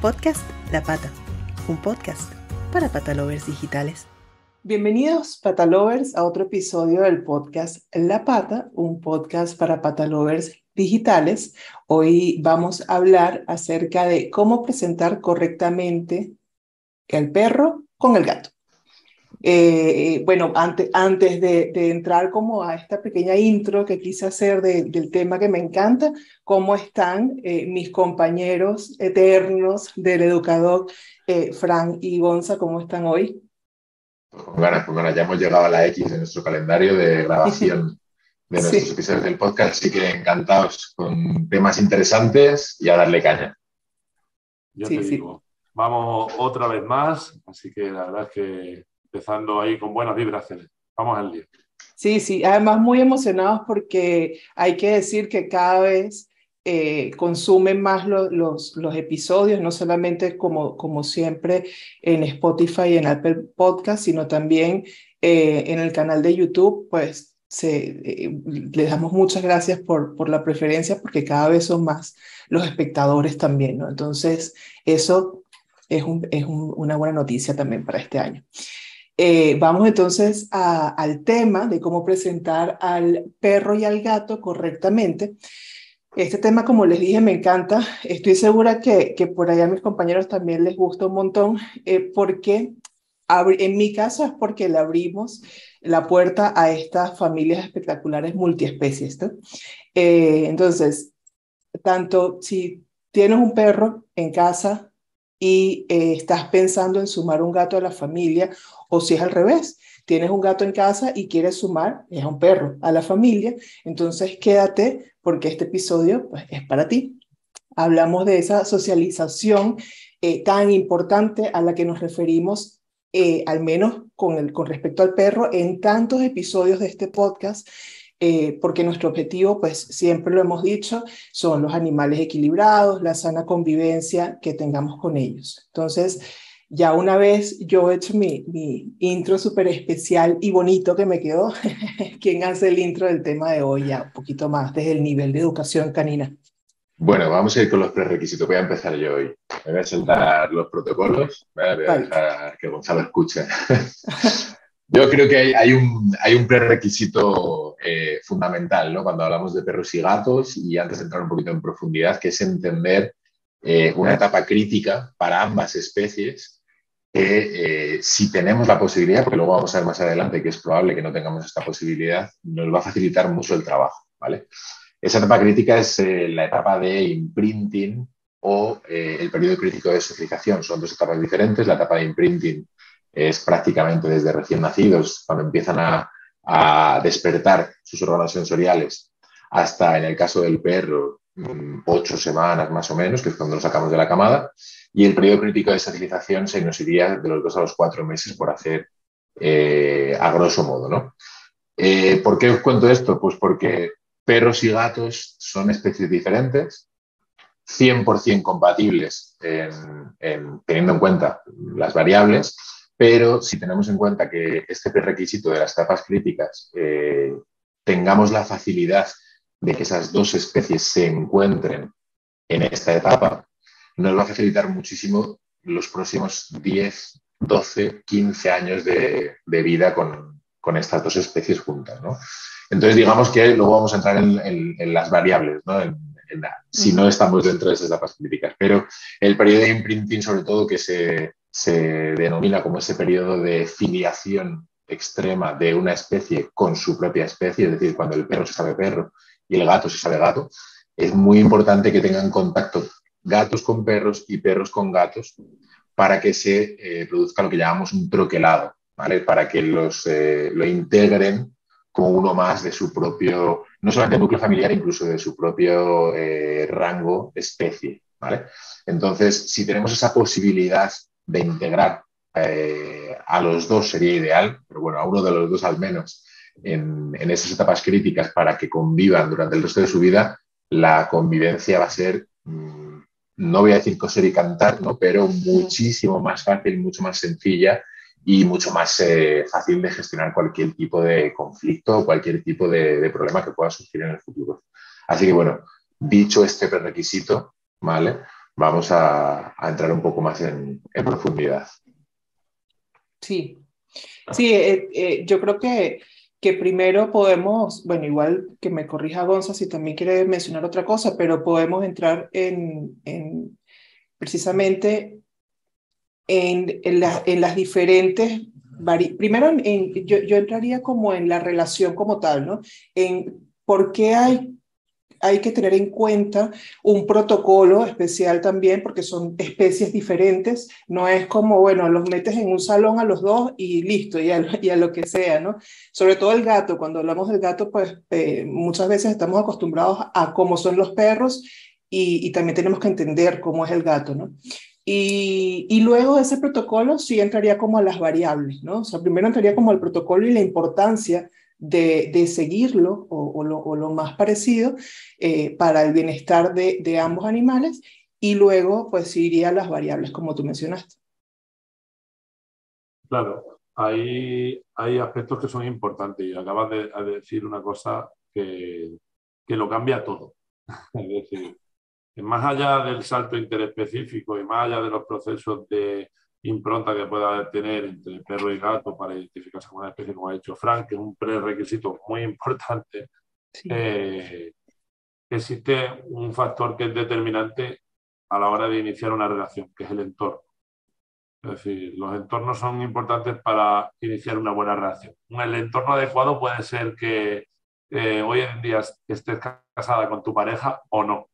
Podcast La Pata, un podcast para patalovers digitales. Bienvenidos patalovers a otro episodio del podcast La Pata, un podcast para patalovers digitales. Hoy vamos a hablar acerca de cómo presentar correctamente el perro con el gato. Eh, bueno, antes, antes de, entrar como a esta pequeña intro que quise hacer del tema que me encanta, ¿cómo están eh, mis compañeros eternos del educador, eh, Fran y Gonza? ¿Cómo están hoy? Con ganas, con ganas. Ya hemos llegado a la X en nuestro calendario de grabación de nuestros episodios del podcast, así que encantados con temas interesantes y a darle caña. Yo te digo, vamos otra vez más, así que la verdad es que empezando ahí con buenas vibraciones. Vamos al día. Sí, sí, además muy emocionados porque hay que decir que cada vez eh, consumen más los, los episodios, no solamente como, como siempre en Spotify y en Apple Podcast, sino también eh, en el canal de YouTube, pues se, eh, les damos muchas gracias por, por la preferencia porque cada vez son más los espectadores también, ¿no? Entonces, eso es, un, es una buena noticia también para este año. Eh, vamos entonces al tema de cómo presentar al perro y al gato correctamente. Este tema, como les dije, me encanta. Estoy segura que, que por allá a mis compañeros también les gusta un montón, eh, porque en mi caso es porque le abrimos la puerta a estas familias espectaculares multiespecies. Eh, entonces, tanto si tienes un perro en casa y estás pensando en sumar un gato a la familia o si es al revés, tienes un gato en casa y quieres sumar, es un perro, a la familia, entonces quédate porque este episodio pues, es para ti. Hablamos de esa socialización eh, tan importante a la que nos referimos, eh, al menos con, el, con respecto al perro, en tantos episodios de este podcast. Eh, porque nuestro objetivo, pues siempre lo hemos dicho, son los animales equilibrados, la sana convivencia que tengamos con ellos. Entonces, ya una vez yo he hecho mi, mi intro súper especial y bonito que me quedó, ¿quién hace el intro del tema de hoy ya un poquito más desde el nivel de educación canina? Bueno, vamos a ir con los prerequisitos. Voy a empezar yo hoy. Me voy a saltar los protocolos. Voy a dejar que Gonzalo escuche. Yo creo que hay, hay, un, hay un prerequisito eh, fundamental ¿no? cuando hablamos de perros y gatos y antes de entrar un poquito en profundidad, que es entender eh, una etapa crítica para ambas especies que eh, si tenemos la posibilidad, porque luego vamos a ver más adelante que es probable que no tengamos esta posibilidad, nos va a facilitar mucho el trabajo, ¿vale? Esa etapa crítica es eh, la etapa de imprinting o eh, el periodo crítico de socialización. Son dos etapas diferentes. La etapa de imprinting es prácticamente desde recién nacidos, cuando empiezan a, a despertar sus órganos sensoriales, hasta, en el caso del perro, ocho semanas más o menos, que es cuando lo sacamos de la camada. Y el periodo crítico de socialización se nos iría de los dos a los cuatro meses por hacer eh, a grosso modo. ¿no? Eh, ¿Por qué os cuento esto? Pues porque perros y gatos son especies diferentes, 100% compatibles teniendo en cuenta las variables, pero si tenemos en cuenta que este prerequisito de las etapas críticas eh, tengamos la facilidad de que esas dos especies se encuentren en esta etapa, nos va a facilitar muchísimo los próximos 10, 12, 15 años de, vida con, estas dos especies juntas. Entonces, digamos que luego vamos a entrar en, las variables, si no estamos dentro de esas etapas críticas. Pero el periodo de imprinting, sobre todo, que se, denomina como ese periodo de filiación extrema de una especie con su propia especie, es decir, cuando el perro se sabe perro y el gato se sabe gato, es muy importante que tengan contacto gatos con perros y perros con gatos para que se eh, produzca lo que llamamos un troquelado, ¿vale? Para que los, eh, lo integren como uno más de su propio, no solamente núcleo familiar, incluso de su propio eh, rango especie, ¿vale? Entonces, si tenemos esa posibilidad de integrar a los dos sería ideal, pero bueno, a uno de los dos al menos en, en esas etapas críticas para que convivan durante el resto de su vida, la convivencia va a ser mm, no voy a decir coser y cantar, ¿no? pero muchísimo más fácil, mucho más sencilla y mucho más eh, fácil de gestionar cualquier tipo de conflicto o cualquier tipo de, problema que pueda surgir en el futuro. Así que bueno, dicho este prerequisito, ¿vale? vamos a, entrar un poco más en, profundidad. Sí, sí, eh, eh, yo creo que, que primero podemos, bueno, igual que me corrija Gonza si también quiere mencionar otra cosa, pero podemos entrar en, en precisamente en, en, en las diferentes primero yo, yo, entraría como en la relación como tal, ¿no? En por qué hay hay que tener en cuenta un protocolo especial también, porque son especies diferentes. No es como, bueno, los metes en un salón a los dos y listo, y a, y a lo que sea, ¿no? Sobre todo el gato, cuando hablamos del gato, pues eh, muchas veces estamos acostumbrados a cómo son los perros y, y, también tenemos que entender cómo es el gato, ¿no? Y, y, luego ese protocolo sí entraría como a las variables, ¿no? O sea, primero entraría como al protocolo y la importancia de, seguirlo o, lo, más parecido eh, para el bienestar de, ambos animales y luego pues iría a las variables como tú mencionaste. Claro, hay, hay aspectos que son importantes y acabas de, decir una cosa que, que lo cambia todo. es decir, más allá del salto interespecífico y más allá de los procesos de impronta que pueda tener entre perro y gato para identificarse con una especie, como ha dicho Frank, que es un prerequisito muy importante, eh, existe un factor que es determinante a la hora de iniciar una relación, que es el entorno. Es decir, los entornos son importantes para iniciar una buena relación. El entorno adecuado puede ser que eh, hoy en día estés casada con tu pareja o no.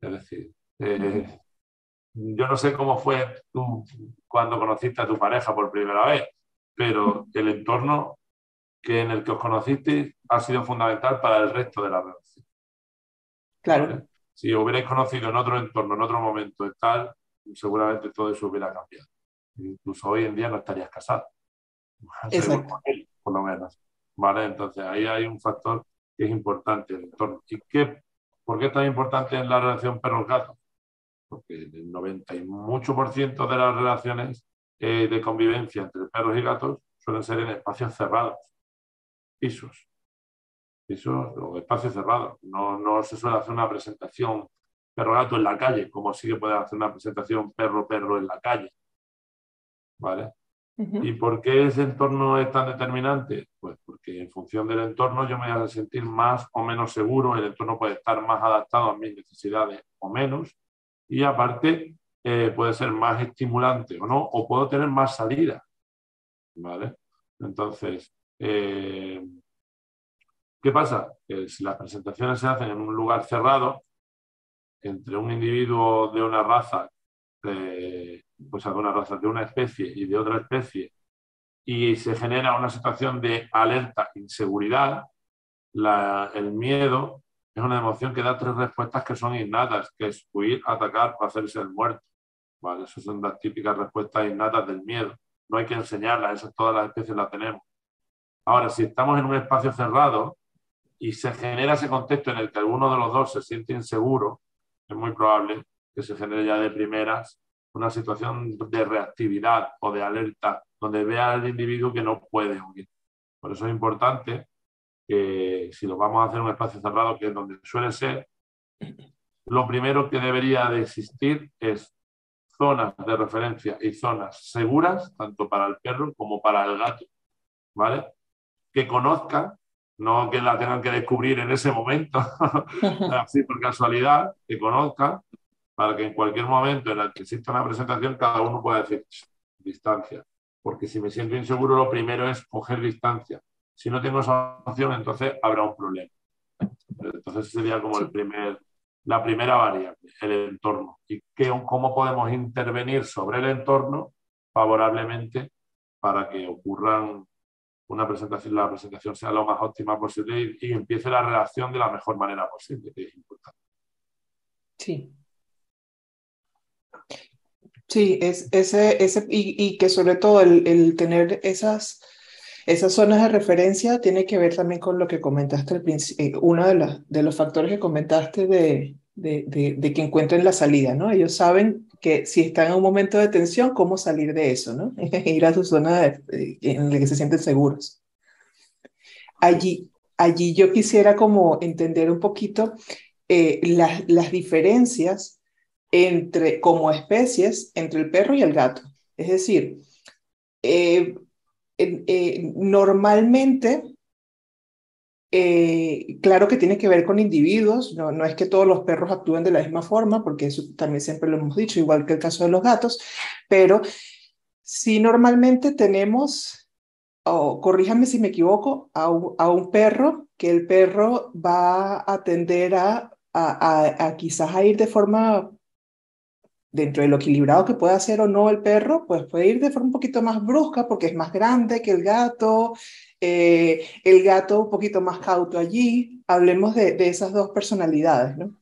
Es decir, eh, yo no sé cómo fue tú cuando conociste a tu pareja por primera vez, pero el entorno que en el que os conociste ha sido fundamental para el resto de la relación. Claro. Si hubierais conocido en otro entorno, en otro momento y tal, seguramente todo eso hubiera cambiado. Incluso hoy en día no estarías casado. Exacto. por lo menos. ¿Vale? Entonces ahí hay un factor que es importante, el entorno. ¿Y qué, por qué es tan importante en la relación perro-gato? Porque el 90 y mucho por ciento de las relaciones eh, de convivencia entre perros y gatos suelen ser en espacios cerrados, pisos, pisos o espacios cerrados. No, no se suele hacer una presentación perro-gato en la calle, como sí que puede hacer una presentación perro-perro en la calle. ¿Vale? ¿Y por qué ese entorno es tan determinante? Pues porque en función del entorno yo me voy a sentir más o menos seguro, el entorno puede estar más adaptado a mis necesidades o menos, y aparte eh, puede ser más estimulante o no, o puedo tener más salida. ¿Vale? Entonces, eh, ¿qué pasa? Que si las presentaciones se hacen en un lugar cerrado, entre un individuo de una raza, pues de una raza, de una especie y de otra especie, y se genera una situación de alerta, inseguridad, el miedo es una emoción que da tres respuestas que son innatas, que es huir, atacar o hacerse el muerto. ¿Vale? Esas son las típicas respuestas innatas del miedo. No hay que enseñarlas, esas todas las especies las tenemos. Ahora, si estamos en un espacio cerrado y se genera ese contexto en el que alguno de los dos se siente inseguro, es muy probable que se genere ya de primeras una situación de reactividad o de alerta, donde vea al individuo que no puede huir. Por eso es importante que si lo vamos a hacer en un espacio cerrado, que es donde suele ser, lo primero que debería de existir es zonas de referencia y zonas seguras, tanto para el perro como para el gato, ¿vale? Que conozcan, no que la tengan que descubrir en ese momento, así por casualidad, que conozcan, para que en cualquier momento en el que exista una presentación, cada uno pueda decir distancia. Porque si me siento inseguro, lo primero es coger distancia. Si no tengo esa opción, entonces habrá un problema. Entonces sería como el primer, la primera variable, el entorno. ¿Y qué, cómo podemos intervenir sobre el entorno favorablemente para que ocurran una presentación, la presentación sea lo más óptima posible y, empiece la relación de la mejor manera posible, que es importante. Sí. Sí, es, ese, ese, y, que sobre todo el tener esas esas zonas de referencia tiene que ver también con lo que comentaste al principio, eh, uno de, de los factores que comentaste de, de, de, que encuentren la salida, ¿no? Ellos saben que si están en un momento de tensión, cómo salir de eso, ¿no? Ir a su zona en la que se sienten seguros. Allí, allí yo quisiera como entender un poquito eh, las, las diferencias entre, como especies entre el perro y el gato. Es decir, eh, eh, normalmente, eh, claro que tiene que ver con individuos, no, no es que todos los perros actúen de la misma forma, porque eso también siempre lo hemos dicho, igual que el caso de los gatos, pero sí normalmente tenemos, o corríjame si me equivoco, a un, perro que el perro va a tender a, a, a quizás a ir de forma dentro de lo equilibrado que pueda ser o no el perro, pues puede ir de forma un poquito más brusca porque es más grande que el gato, eh, el gato un poquito más cauto allí. Hablemos de, esas dos personalidades, ¿no?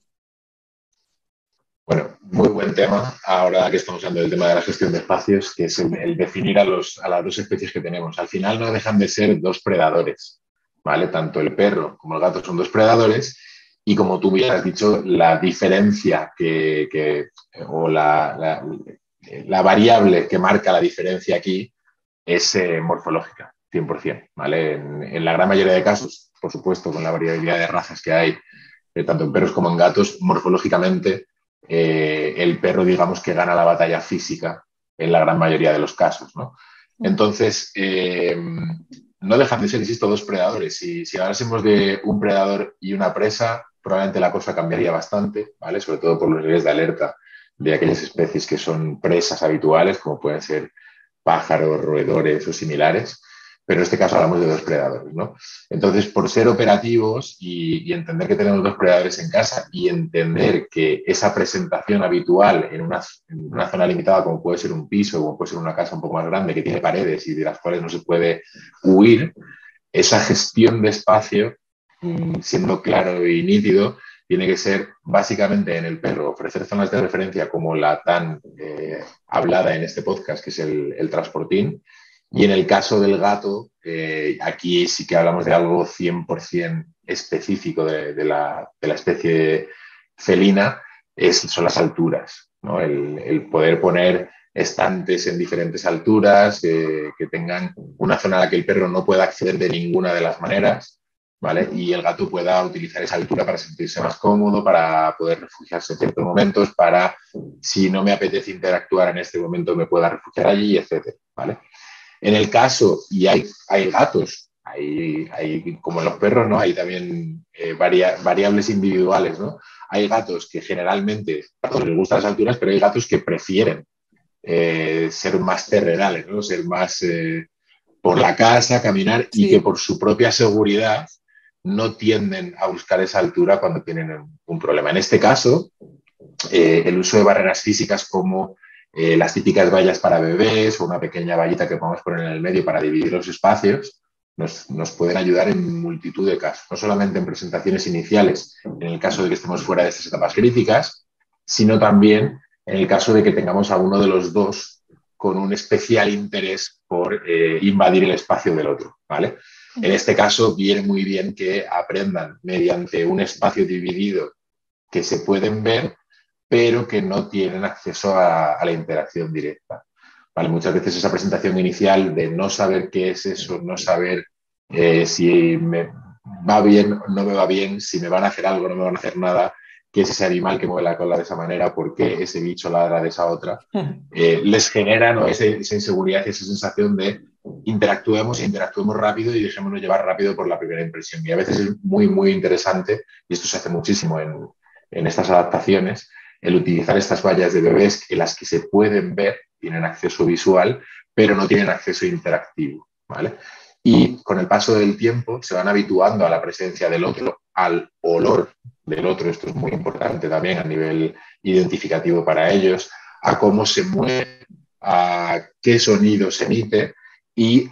Bueno, muy buen tema. Ahora que estamos hablando del tema de la gestión de espacios, que es el, definir a, los, a las dos especies que tenemos. Al final no dejan de ser dos predadores, ¿vale? Tanto el perro como el gato son dos predadores y como tú bien has dicho, la diferencia que, o la, la, variable que marca la diferencia aquí es eh, morfológica, 100%. ¿vale? En, la gran mayoría de casos, por supuesto, con la variabilidad de razas que hay, eh, tanto en perros como en gatos, morfológicamente eh, el perro, digamos, que gana la batalla física en la gran mayoría de los casos. ¿no? Entonces, no dejan de ser, insisto, dos predadores. Si, si hablásemos de un predador y una presa, probablemente la cosa cambiaría bastante, ¿vale? Sobre todo por los niveles de alerta de aquellas especies que son presas habituales, como pueden ser pájaros, roedores o similares, pero en este caso hablamos de dos predadores, ¿no? Entonces, por ser operativos y, entender que tenemos dos predadores en casa y entender que esa presentación habitual en una, en una, zona limitada, como puede ser un piso, como puede ser una casa un poco más grande, que tiene paredes y de las cuales no se puede huir, esa gestión de espacio siendo claro y nítido, tiene que ser básicamente en el perro ofrecer zonas de referencia como la tan eh, hablada en este podcast, que es el, transportín. Y en el caso del gato, eh, aquí sí que hablamos de algo 100% específico de, la, especie felina, es, son las alturas. El, poder poner estantes en diferentes alturas, que tengan una zona a la que el perro no pueda acceder de ninguna de las maneras y el gato pueda utilizar esa altura para sentirse más cómodo, para poder refugiarse en ciertos momentos, para, si no me apetece interactuar en este momento, me pueda refugiar allí, etc. ¿vale? En el caso, y hay, hay gatos, hay, hay, como los perros, ¿no? Hay también eh, variables individuales, ¿no? Hay gatos que generalmente les gustan las alturas, pero hay gatos que prefieren eh, ser más terrenales, ¿no? Ser más eh, por la casa, caminar y que por su propia seguridad no tienden a buscar esa altura cuando tienen un problema. En este caso, eh, el uso de barreras físicas como eh, las típicas vallas para bebés o una pequeña vallita que podemos poner en el medio para dividir los espacios, nos, pueden ayudar en multitud de casos, no solamente en presentaciones iniciales, en el caso de que estemos fuera de estas etapas críticas, sino también en el caso de que tengamos a uno de los dos con un especial interés por eh, invadir el espacio del otro, ¿vale? En este caso, viene muy bien que aprendan mediante un espacio dividido que se pueden ver, pero que no tienen acceso a, la interacción directa. ¿Vale? Muchas veces esa presentación inicial de no saber qué es eso, no saber eh, si me va bien o no me va bien, si me van a hacer algo o no me van a hacer nada, qué es ese animal que mueve la cola de esa manera, por qué ese bicho ladra de esa otra, eh, les genera esa, esa inseguridad y esa sensación de interactuemos, interactuemos rápido y dejémonos llevar rápido por la primera impresión. Y a veces es muy, muy interesante, y esto se hace muchísimo en, en estas adaptaciones, el utilizar estas vallas de bebés en las que se pueden ver, tienen acceso visual, pero no tienen acceso interactivo. ¿vale? Y con el paso del tiempo se van habituando a la presencia del otro, al olor del otro, esto es muy importante también a nivel identificativo para ellos, a cómo se mueve, a qué sonido se emite y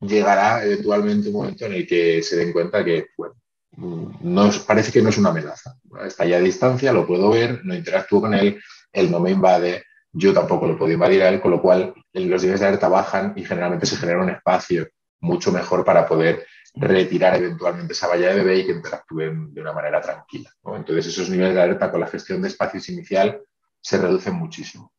llegará eventualmente un momento en el que se den cuenta que, bueno, parece que no es una amenaza. Está ya a distancia, lo puedo ver, no interactúo con él, él no me invade, yo tampoco lo puedo invadir a él, con lo cual los niveles de alerta bajan y generalmente se genera un espacio mucho mejor para poder retirar eventualmente esa valla de bebé y que interactúen de una manera tranquila. Entonces esos niveles de alerta con la gestión de espacios inicial se reducen muchísimo.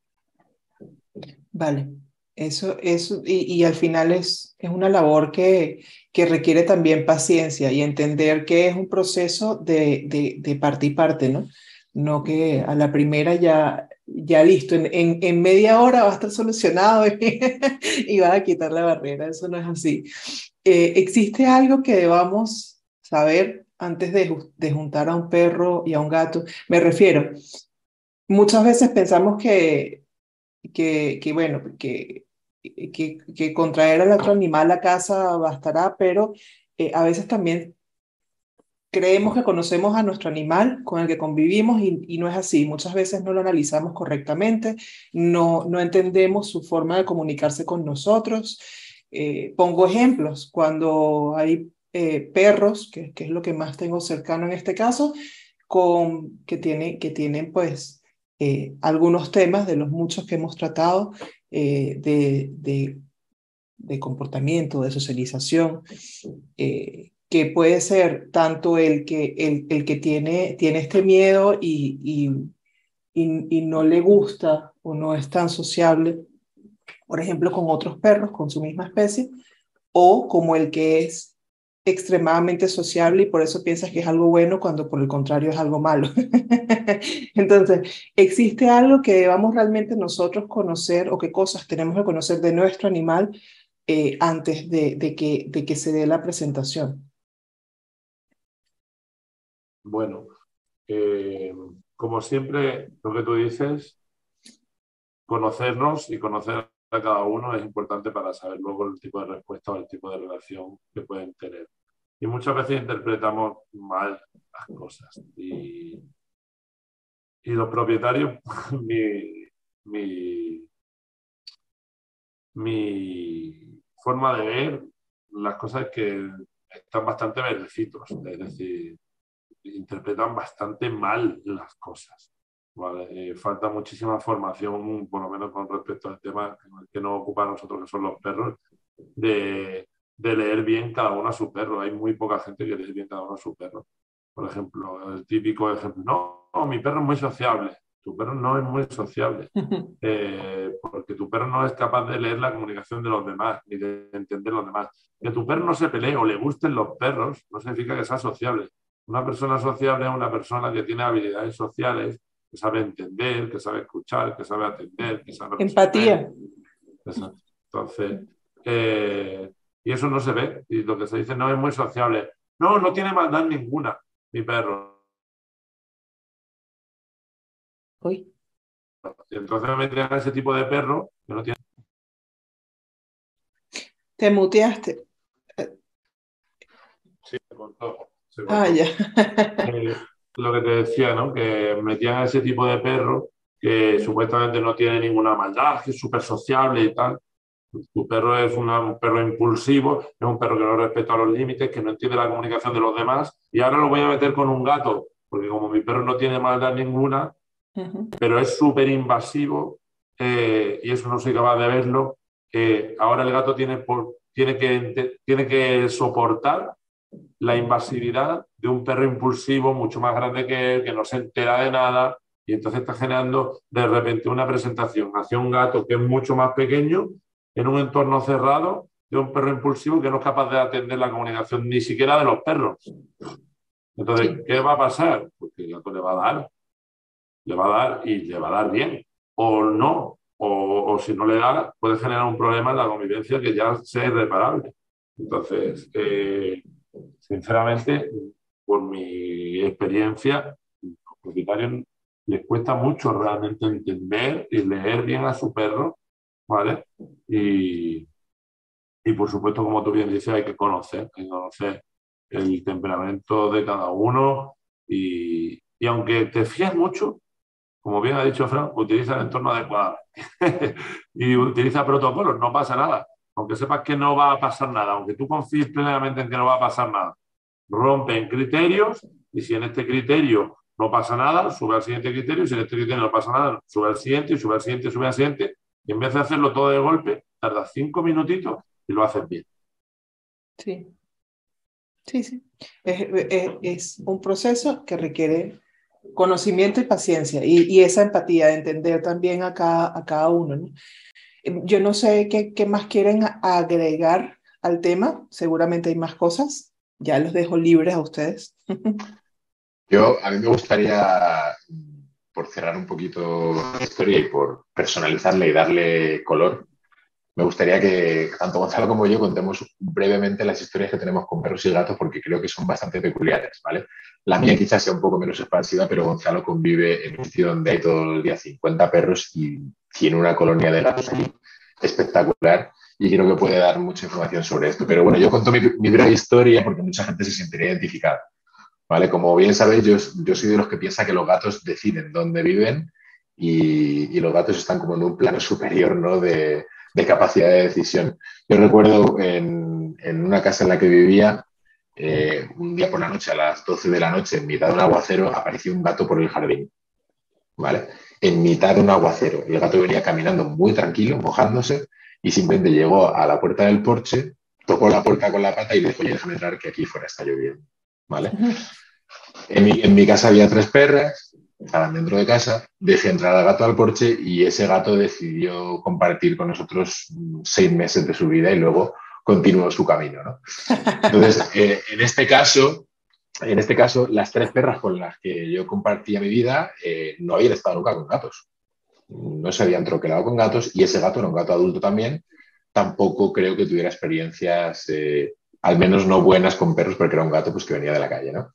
Vale, eso, eso y, al final es, es una labor que, que requiere también paciencia y entender que es un proceso de, de, parte y parte, ¿no? No que a la primera ya ya listo, en, en, media hora va a estar solucionado y va a quitar la barrera. Eso no es así. Eh, ¿Existe algo que debamos saber antes de, de juntar a un perro y a un gato? Me refiero, muchas veces pensamos que, que, que bueno, que, que, que, contraer al otro animal a casa bastará, pero eh, a veces también creemos que conocemos a nuestro animal con el que convivimos y, no es así. Muchas veces no lo analizamos correctamente, no, no entendemos su forma de comunicarse con nosotros. Eh, pongo ejemplos, cuando hay eh, perros, que, que, es lo que más tengo cercano en este caso, con, que, tiene, que tienen pues eh, algunos temas de los muchos que hemos tratado de, de, de, comportamiento, de socialización, que puede ser tanto el que, el, el que tiene, tiene este miedo y, y, y, no le gusta o no es tan sociable, por ejemplo, con otros perros, con su misma especie, o como el que es extremadamente sociable y por eso piensas que es algo bueno cuando por el contrario es algo malo. Entonces, ¿existe algo que debamos realmente nosotros conocer o qué cosas tenemos que conocer de nuestro animal eh, antes de, que se dé la presentación? Bueno, eh, como siempre, lo que tú dices, conocernos y conocer a cada uno es importante para saber luego el tipo de respuesta o el tipo de relación que pueden tener. Y muchas veces interpretamos mal las cosas. Y, y los propietarios, mi, mi, forma de ver las cosas es que están bastante verdecitos. Es decir, interpretan bastante mal las cosas. Eh, falta muchísima formación, por lo menos con respecto al tema que nos ocupa a nosotros, que son los perros, de, de, leer bien cada uno a su perro. Hay muy poca gente que lee bien cada uno a su perro. Por ejemplo, el típico ejemplo, no, mi perro es muy sociable. Tu perro no es muy sociable, eh, porque tu perro no es capaz de leer la comunicación de los demás, ni de entender los demás. Que tu perro no se pelee o le gusten los perros, no significa que sea sociable. Una persona sociable es una persona que tiene habilidades sociales, que sabe entender, que sabe escuchar, que sabe atender, que sabe... Empatía. Entonces, eh, y eso no se ve. Y lo que se dice no es muy sociable. No, no tiene maldad ninguna, mi perro. Uy. Entonces me a ese tipo de perro que no tiene... Te muteaste. Sí, me contó. Ah, ya. Eh, lo que te decía, ¿no? Que metían a ese tipo de perro que supuestamente no tiene ninguna maldad, que es súper sociable y tal. Tu perro es un perro impulsivo, es un perro que no respeta los límites, que no entiende la comunicación de los demás. Y ahora lo voy a meter con un gato, porque como mi perro no tiene maldad ninguna, pero es súper invasivo eh, y eso no soy capaz de verlo, que ahora el gato tiene, por, tiene, que, tiene que soportar la invasividad de un perro impulsivo mucho más grande que él, que no se entera de nada, y entonces está generando de repente una presentación hacia un gato que es mucho más pequeño, en un entorno cerrado, de un perro impulsivo que no es capaz de atender la comunicación ni siquiera de los perros. Entonces, ¿qué va a pasar? Porque el gato le va a dar, le va a dar y le va a dar bien, o no, o, o si no le da, puede generar un problema en la convivencia que ya sea irreparable. Entonces, eh, sinceramente, por mi experiencia, los propietarios les cuesta mucho realmente entender y leer bien a su perro, ¿vale? Y, y por supuesto, como tú bien dices, hay que conocer, conocer el temperamento de cada uno. Y, y aunque te fías mucho, como bien ha dicho Fran, utiliza el entorno adecuado. Y utiliza protocolos, no pasa nada. Aunque sepas que no va a pasar nada, aunque tú confíes plenamente en que no va a pasar nada, rompen criterios y si en este criterio no pasa nada, sube al siguiente criterio, y si en este criterio no pasa nada, sube al siguiente, sube al siguiente, sube al siguiente, y en vez de hacerlo todo de golpe, tarda cinco minutitos y lo haces bien. Sí, sí, sí. Es, un proceso que requiere conocimiento y paciencia y, esa empatía de entender también a cada, a cada uno. ¿no? Yo no sé qué, qué más quieren agregar al tema, seguramente hay más cosas, ya los dejo libres a ustedes. Yo, a mí me gustaría por cerrar un poquito la historia y por personalizarle y darle color, me gustaría que tanto Gonzalo como yo contemos brevemente las historias que tenemos con perros y gatos porque creo que son bastante peculiares, ¿vale? La mía quizás sea un poco menos expansiva, pero Gonzalo convive en un sitio donde hay todo el día 50 perros y tiene una colonia de gatos espectacular y creo que puede dar mucha información sobre esto. Pero bueno, yo cuento mi, mi breve historia porque mucha gente se sentiría identificada. ¿Vale? Como bien sabéis, yo, soy de los que piensa que los gatos deciden dónde viven y, los gatos están como en un plano superior ¿no? de, capacidad de decisión. Yo recuerdo en, una casa en la que vivía, eh, un día por la noche, a las 12 de la noche, en mitad de un aguacero, apareció un gato por el jardín. ¿Vale? En mitad de un aguacero. El gato venía caminando muy tranquilo, mojándose, y simplemente llegó a la puerta del porche, tocó la puerta con la pata y dijo, déjame entrar que aquí fuera está lloviendo. ¿Vale? En mi, en mi casa había tres perras, estaban dentro de casa, dejé entrar al gato al porche y ese gato decidió compartir con nosotros seis meses de su vida y luego continuó su camino. ¿no? Entonces, eh, en este caso, en este caso, las tres perras con las que yo compartía mi vida eh, no habían estado nunca con gatos. No se habían troquelado con gatos y ese gato era un gato adulto también. Tampoco creo que tuviera experiencias, eh, al menos no buenas con perros, porque era un gato pues, que venía de la calle. ¿no?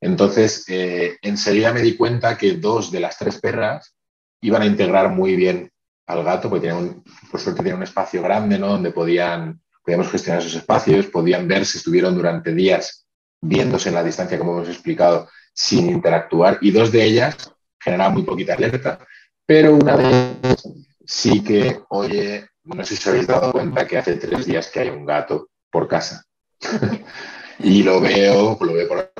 Entonces, eh, enseguida me di cuenta que dos de las tres perras iban a integrar muy bien al gato, porque tenían un, por suerte tenían un espacio grande, ¿no? Donde podían, podíamos gestionar esos espacios, podían verse, estuvieron durante días viéndose en la distancia, como hemos explicado, sin interactuar, y dos de ellas generaban muy poquita alerta, pero una de ellas sí que, oye, no sé si os habéis dado cuenta que hace tres días que hay un gato por casa. y lo veo, lo veo por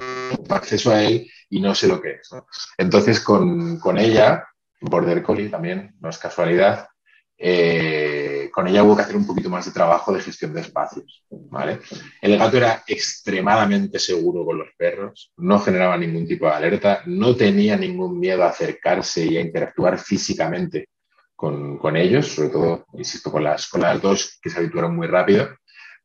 acceso a él y no sé lo que es. Entonces, con, con, ella, Border Collie también, no es casualidad, eh, con ella hubo que hacer un poquito más de trabajo de gestión de espacios. ¿vale? El gato era extremadamente seguro con los perros, no generaba ningún tipo de alerta, no tenía ningún miedo a acercarse y a interactuar físicamente con, con ellos, sobre todo, insisto, con las, con las dos que se habituaron muy rápido.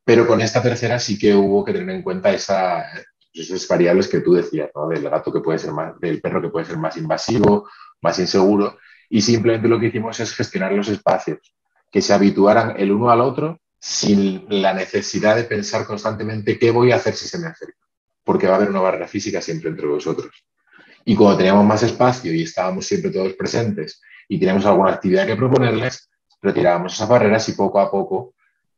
Pero con esta tercera sí que hubo que tener en cuenta esa, esas variables que tú decías, ¿no? Del gato que puede ser más, del perro que puede ser más invasivo, más inseguro. Y simplemente lo que hicimos es gestionar los espacios, que se habituaran el uno al otro sin la necesidad de pensar constantemente qué voy a hacer si se me acerca, porque va a haber una barrera física siempre entre vosotros. Y cuando teníamos más espacio y estábamos siempre todos presentes y teníamos alguna actividad que proponerles, retirábamos esas barreras y poco a poco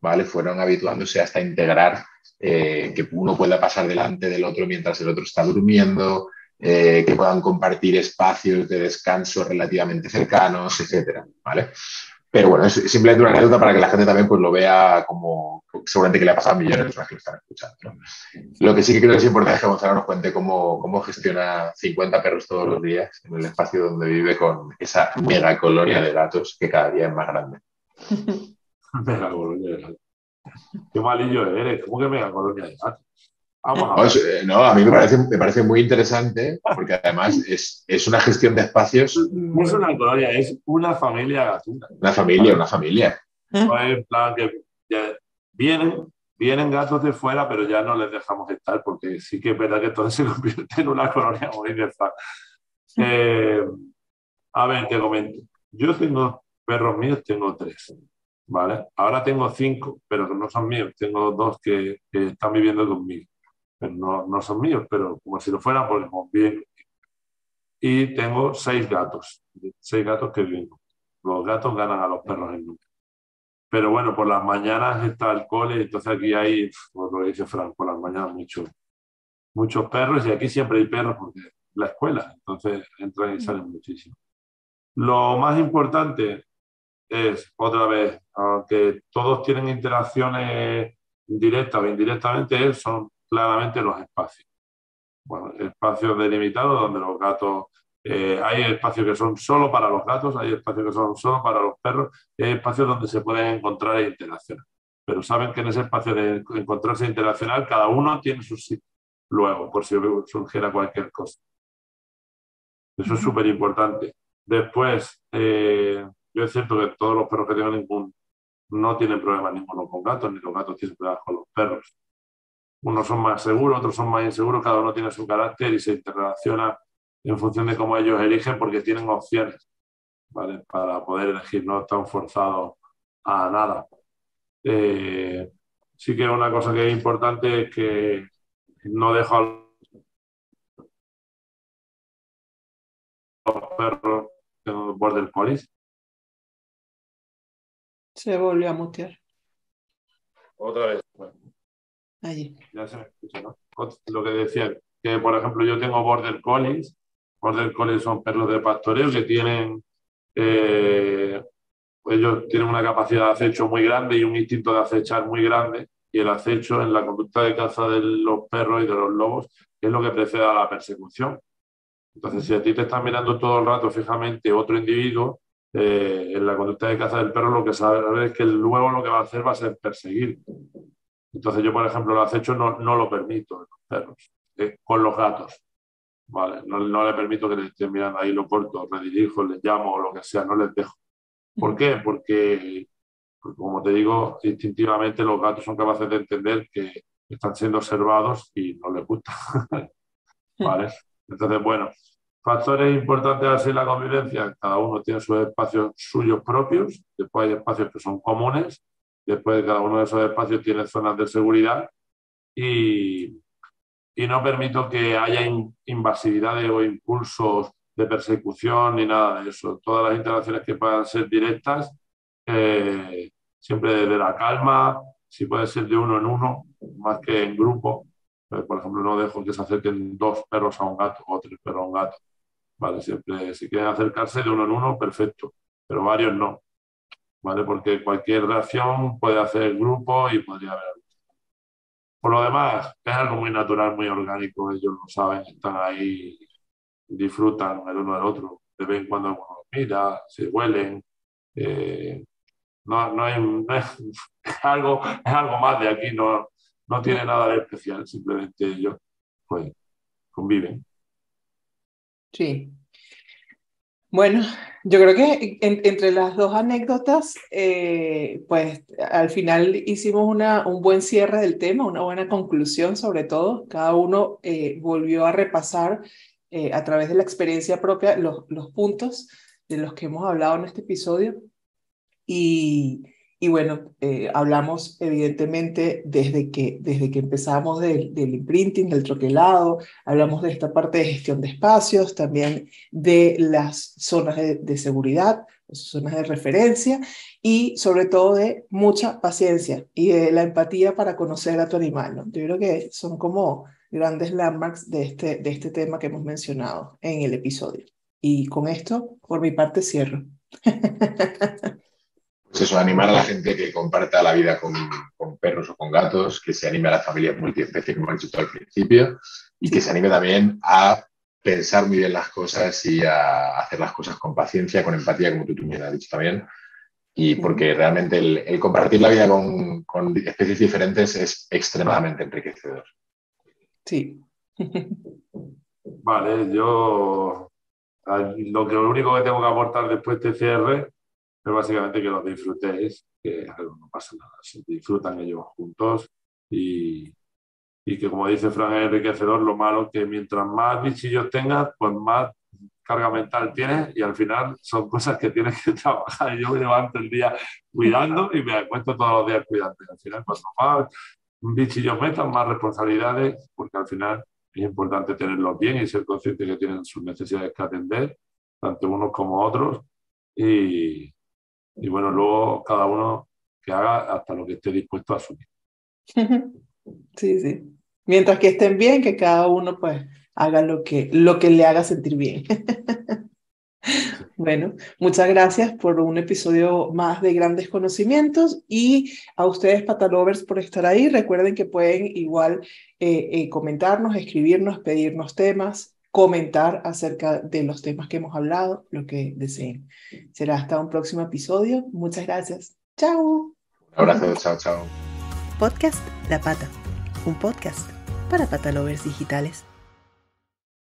¿vale? Fueron habituándose hasta integrar eh, que uno pueda pasar delante del otro mientras el otro está durmiendo, eh, que puedan compartir espacios de descanso relativamente cercanos, etcétera, ¿vale? Pero bueno, es simplemente una anécdota para que la gente también pues, lo vea como seguramente que le ha pasado a millones de personas que lo están escuchando. ¿no? Lo que sí que creo que es importante es que Gonzalo nos cuente cómo, cómo gestiona 50 perros todos los días en el espacio donde vive con esa mega colonia de gatos que cada día es más grande. Mega colonia de gatos. Qué malillo eres, ¿cómo que mega colonia de gatos? Vamos a, ver. no, a mí me parece, me parece muy interesante porque además es, es una gestión de espacios. No es una colonia, es una familia gatuna. Una familia, una familia. No es en plan que vienen, vienen gatos de fuera, pero ya no les dejamos estar porque sí que es verdad que todo se convierte en una colonia muy de eh, A ver, te comento. Yo tengo perros míos, tengo tres. ¿Vale? Ahora tengo cinco, pero que no son míos. Tengo dos que, que están viviendo conmigo. Pero no, no, son míos, pero como si lo fueran, porque conviven. Y tengo seis gatos, seis gatos que viven. Los gatos ganan a los perros en número. Pero bueno, por las mañanas está el cole, entonces aquí hay, como lo dice Frank, por las mañanas muchos muchos perros y aquí siempre hay perros porque la escuela, entonces entran y salen muchísimo. Lo más importante es, otra vez, aunque todos tienen interacciones directas o indirectamente, son claramente los espacios. Bueno, espacios delimitados donde los gatos, eh, hay espacios que son solo para los gatos, hay espacios que son solo para los perros, y hay espacios donde se pueden encontrar e interaccionar. Pero saben que en ese espacio de encontrarse e interaccionar, cada uno tiene su sitio luego, por si surgiera cualquier cosa. Eso es súper importante. Después, eh, yo es cierto que todos los perros que tengo ningún, no tienen problemas ninguno con gatos, ni los gatos tienen problemas con los perros. Unos son más seguros, otros son más inseguros, cada uno tiene su carácter y se interrelaciona en función de cómo ellos eligen, porque tienen opciones ¿vale? para poder elegir, no están forzados a nada. Eh, sí que una cosa que es importante es que no dejo a los perros border collies. Se volvió a mutear. Otra vez. Allí. Ya se me escucha, ¿no? Lo que decía, que por ejemplo yo tengo border collies. Border collies son perros de pastoreo que tienen eh, ellos tienen una capacidad de acecho muy grande y un instinto de acechar muy grande y el acecho en la conducta de caza de los perros y de los lobos es lo que precede a la persecución. Entonces, si a ti te está mirando todo el rato fijamente otro individuo, eh, en la conducta de caza del perro lo que sabe es que luego lo que va a hacer va a ser perseguir. Entonces yo, por ejemplo, el acecho no, no lo permito en los perros, eh, con los gatos. Vale, no, no, le permito que le estén mirando ahí, lo corto, redirijo, les llamo o lo que sea, no les dejo. ¿Por qué? Porque, como te digo, instintivamente los gatos son capaces de entender que están siendo observados y no les gusta. ¿Vale? Entonces, bueno, factores importantes así en la convivencia, cada uno tiene sus espacios suyos propios, después hay espacios que son comunes, después cada uno de esos espacios tiene zonas de seguridad y, y no permito que haya invasividades o impulsos de persecución ni nada de eso. Todas las interacciones que puedan ser directas, eh, siempre desde la calma, si puede ser de uno en uno, más que en grupo. Eh, por ejemplo, no dejo que se acerquen dos perros a un gato o tres perros a un gato. Vale, siempre, si quieren acercarse de uno en uno, perfecto, pero varios no. ¿Vale? Porque cualquier reacción puede hacer grupo y podría haber. Por lo demás, es algo muy natural, muy orgánico, ellos lo saben, están ahí disfrutan el uno del otro. De vez en cuando uno mira, se huelen. Eh, no, no, es, algo, es algo más de aquí, no, no tiene nada de especial, simplemente ellos pues, conviven. Sí. Bueno, yo creo que entre las dos anécdotas, eh, pues al final hicimos una, un buen cierre del tema, una buena conclusión sobre todo. Cada uno eh, volvió a repasar eh, a través de la experiencia propia los, los puntos de los que hemos hablado en este episodio. Y, y bueno, eh, hablamos evidentemente desde que, desde que empezamos del, del, imprinting, del troquelado, hablamos de esta parte de gestión de espacios, también de las zonas de, seguridad, zonas de referencia y sobre todo de mucha paciencia y de la empatía para conocer a tu animal. ¿no? Yo creo que son como grandes landmarks de este, de este tema que hemos mencionado en el episodio. Y con esto, por mi parte, cierro. Pues eso, animar a la gente que comparta la vida con, con perros o con gatos, que se anime a las familias multiespecies, como he dicho al principio, y que se anime también a pensar muy bien las cosas y a hacer las cosas con paciencia, con empatía, como tú, tú me has dicho también. Y porque realmente el, el compartir la vida con, con especies diferentes es extremadamente enriquecedor. Sí. Vale, yo lo, que, lo único que tengo que aportar después de cierre es básicamente que lo disfrutéis, que no pasa nada, se disfrutan ellos juntos y, y que como dice Fran es enriquecedor, lo malo que mientras más bichillos tengas, pues más carga mental tienes y al final son cosas que tienes que trabajar. Yo me levanto el día cuidando y me acuesto todos los días cuidando. Al final, cuando más bichillos metan, más responsabilidades, porque al final es importante tenerlos bien y ser consciente que tienen sus necesidades que atender, tanto unos como otros. Y, y bueno, luego cada uno que haga hasta lo que esté dispuesto a asumir. Sí, sí. Mientras que estén bien, que cada uno pues haga lo que, lo que le haga sentir bien. Bueno, muchas gracias por un episodio más de Grandes Conocimientos y a ustedes, Patalovers, por estar ahí. Recuerden que pueden igual eh, eh, comentarnos, escribirnos, pedirnos temas, comentar acerca de los temas que hemos hablado, lo que deseen. Será hasta un próximo episodio. Muchas gracias. Chao. Un abrazo, chao, chao. Podcast La Pata, un podcast para patalovers digitales.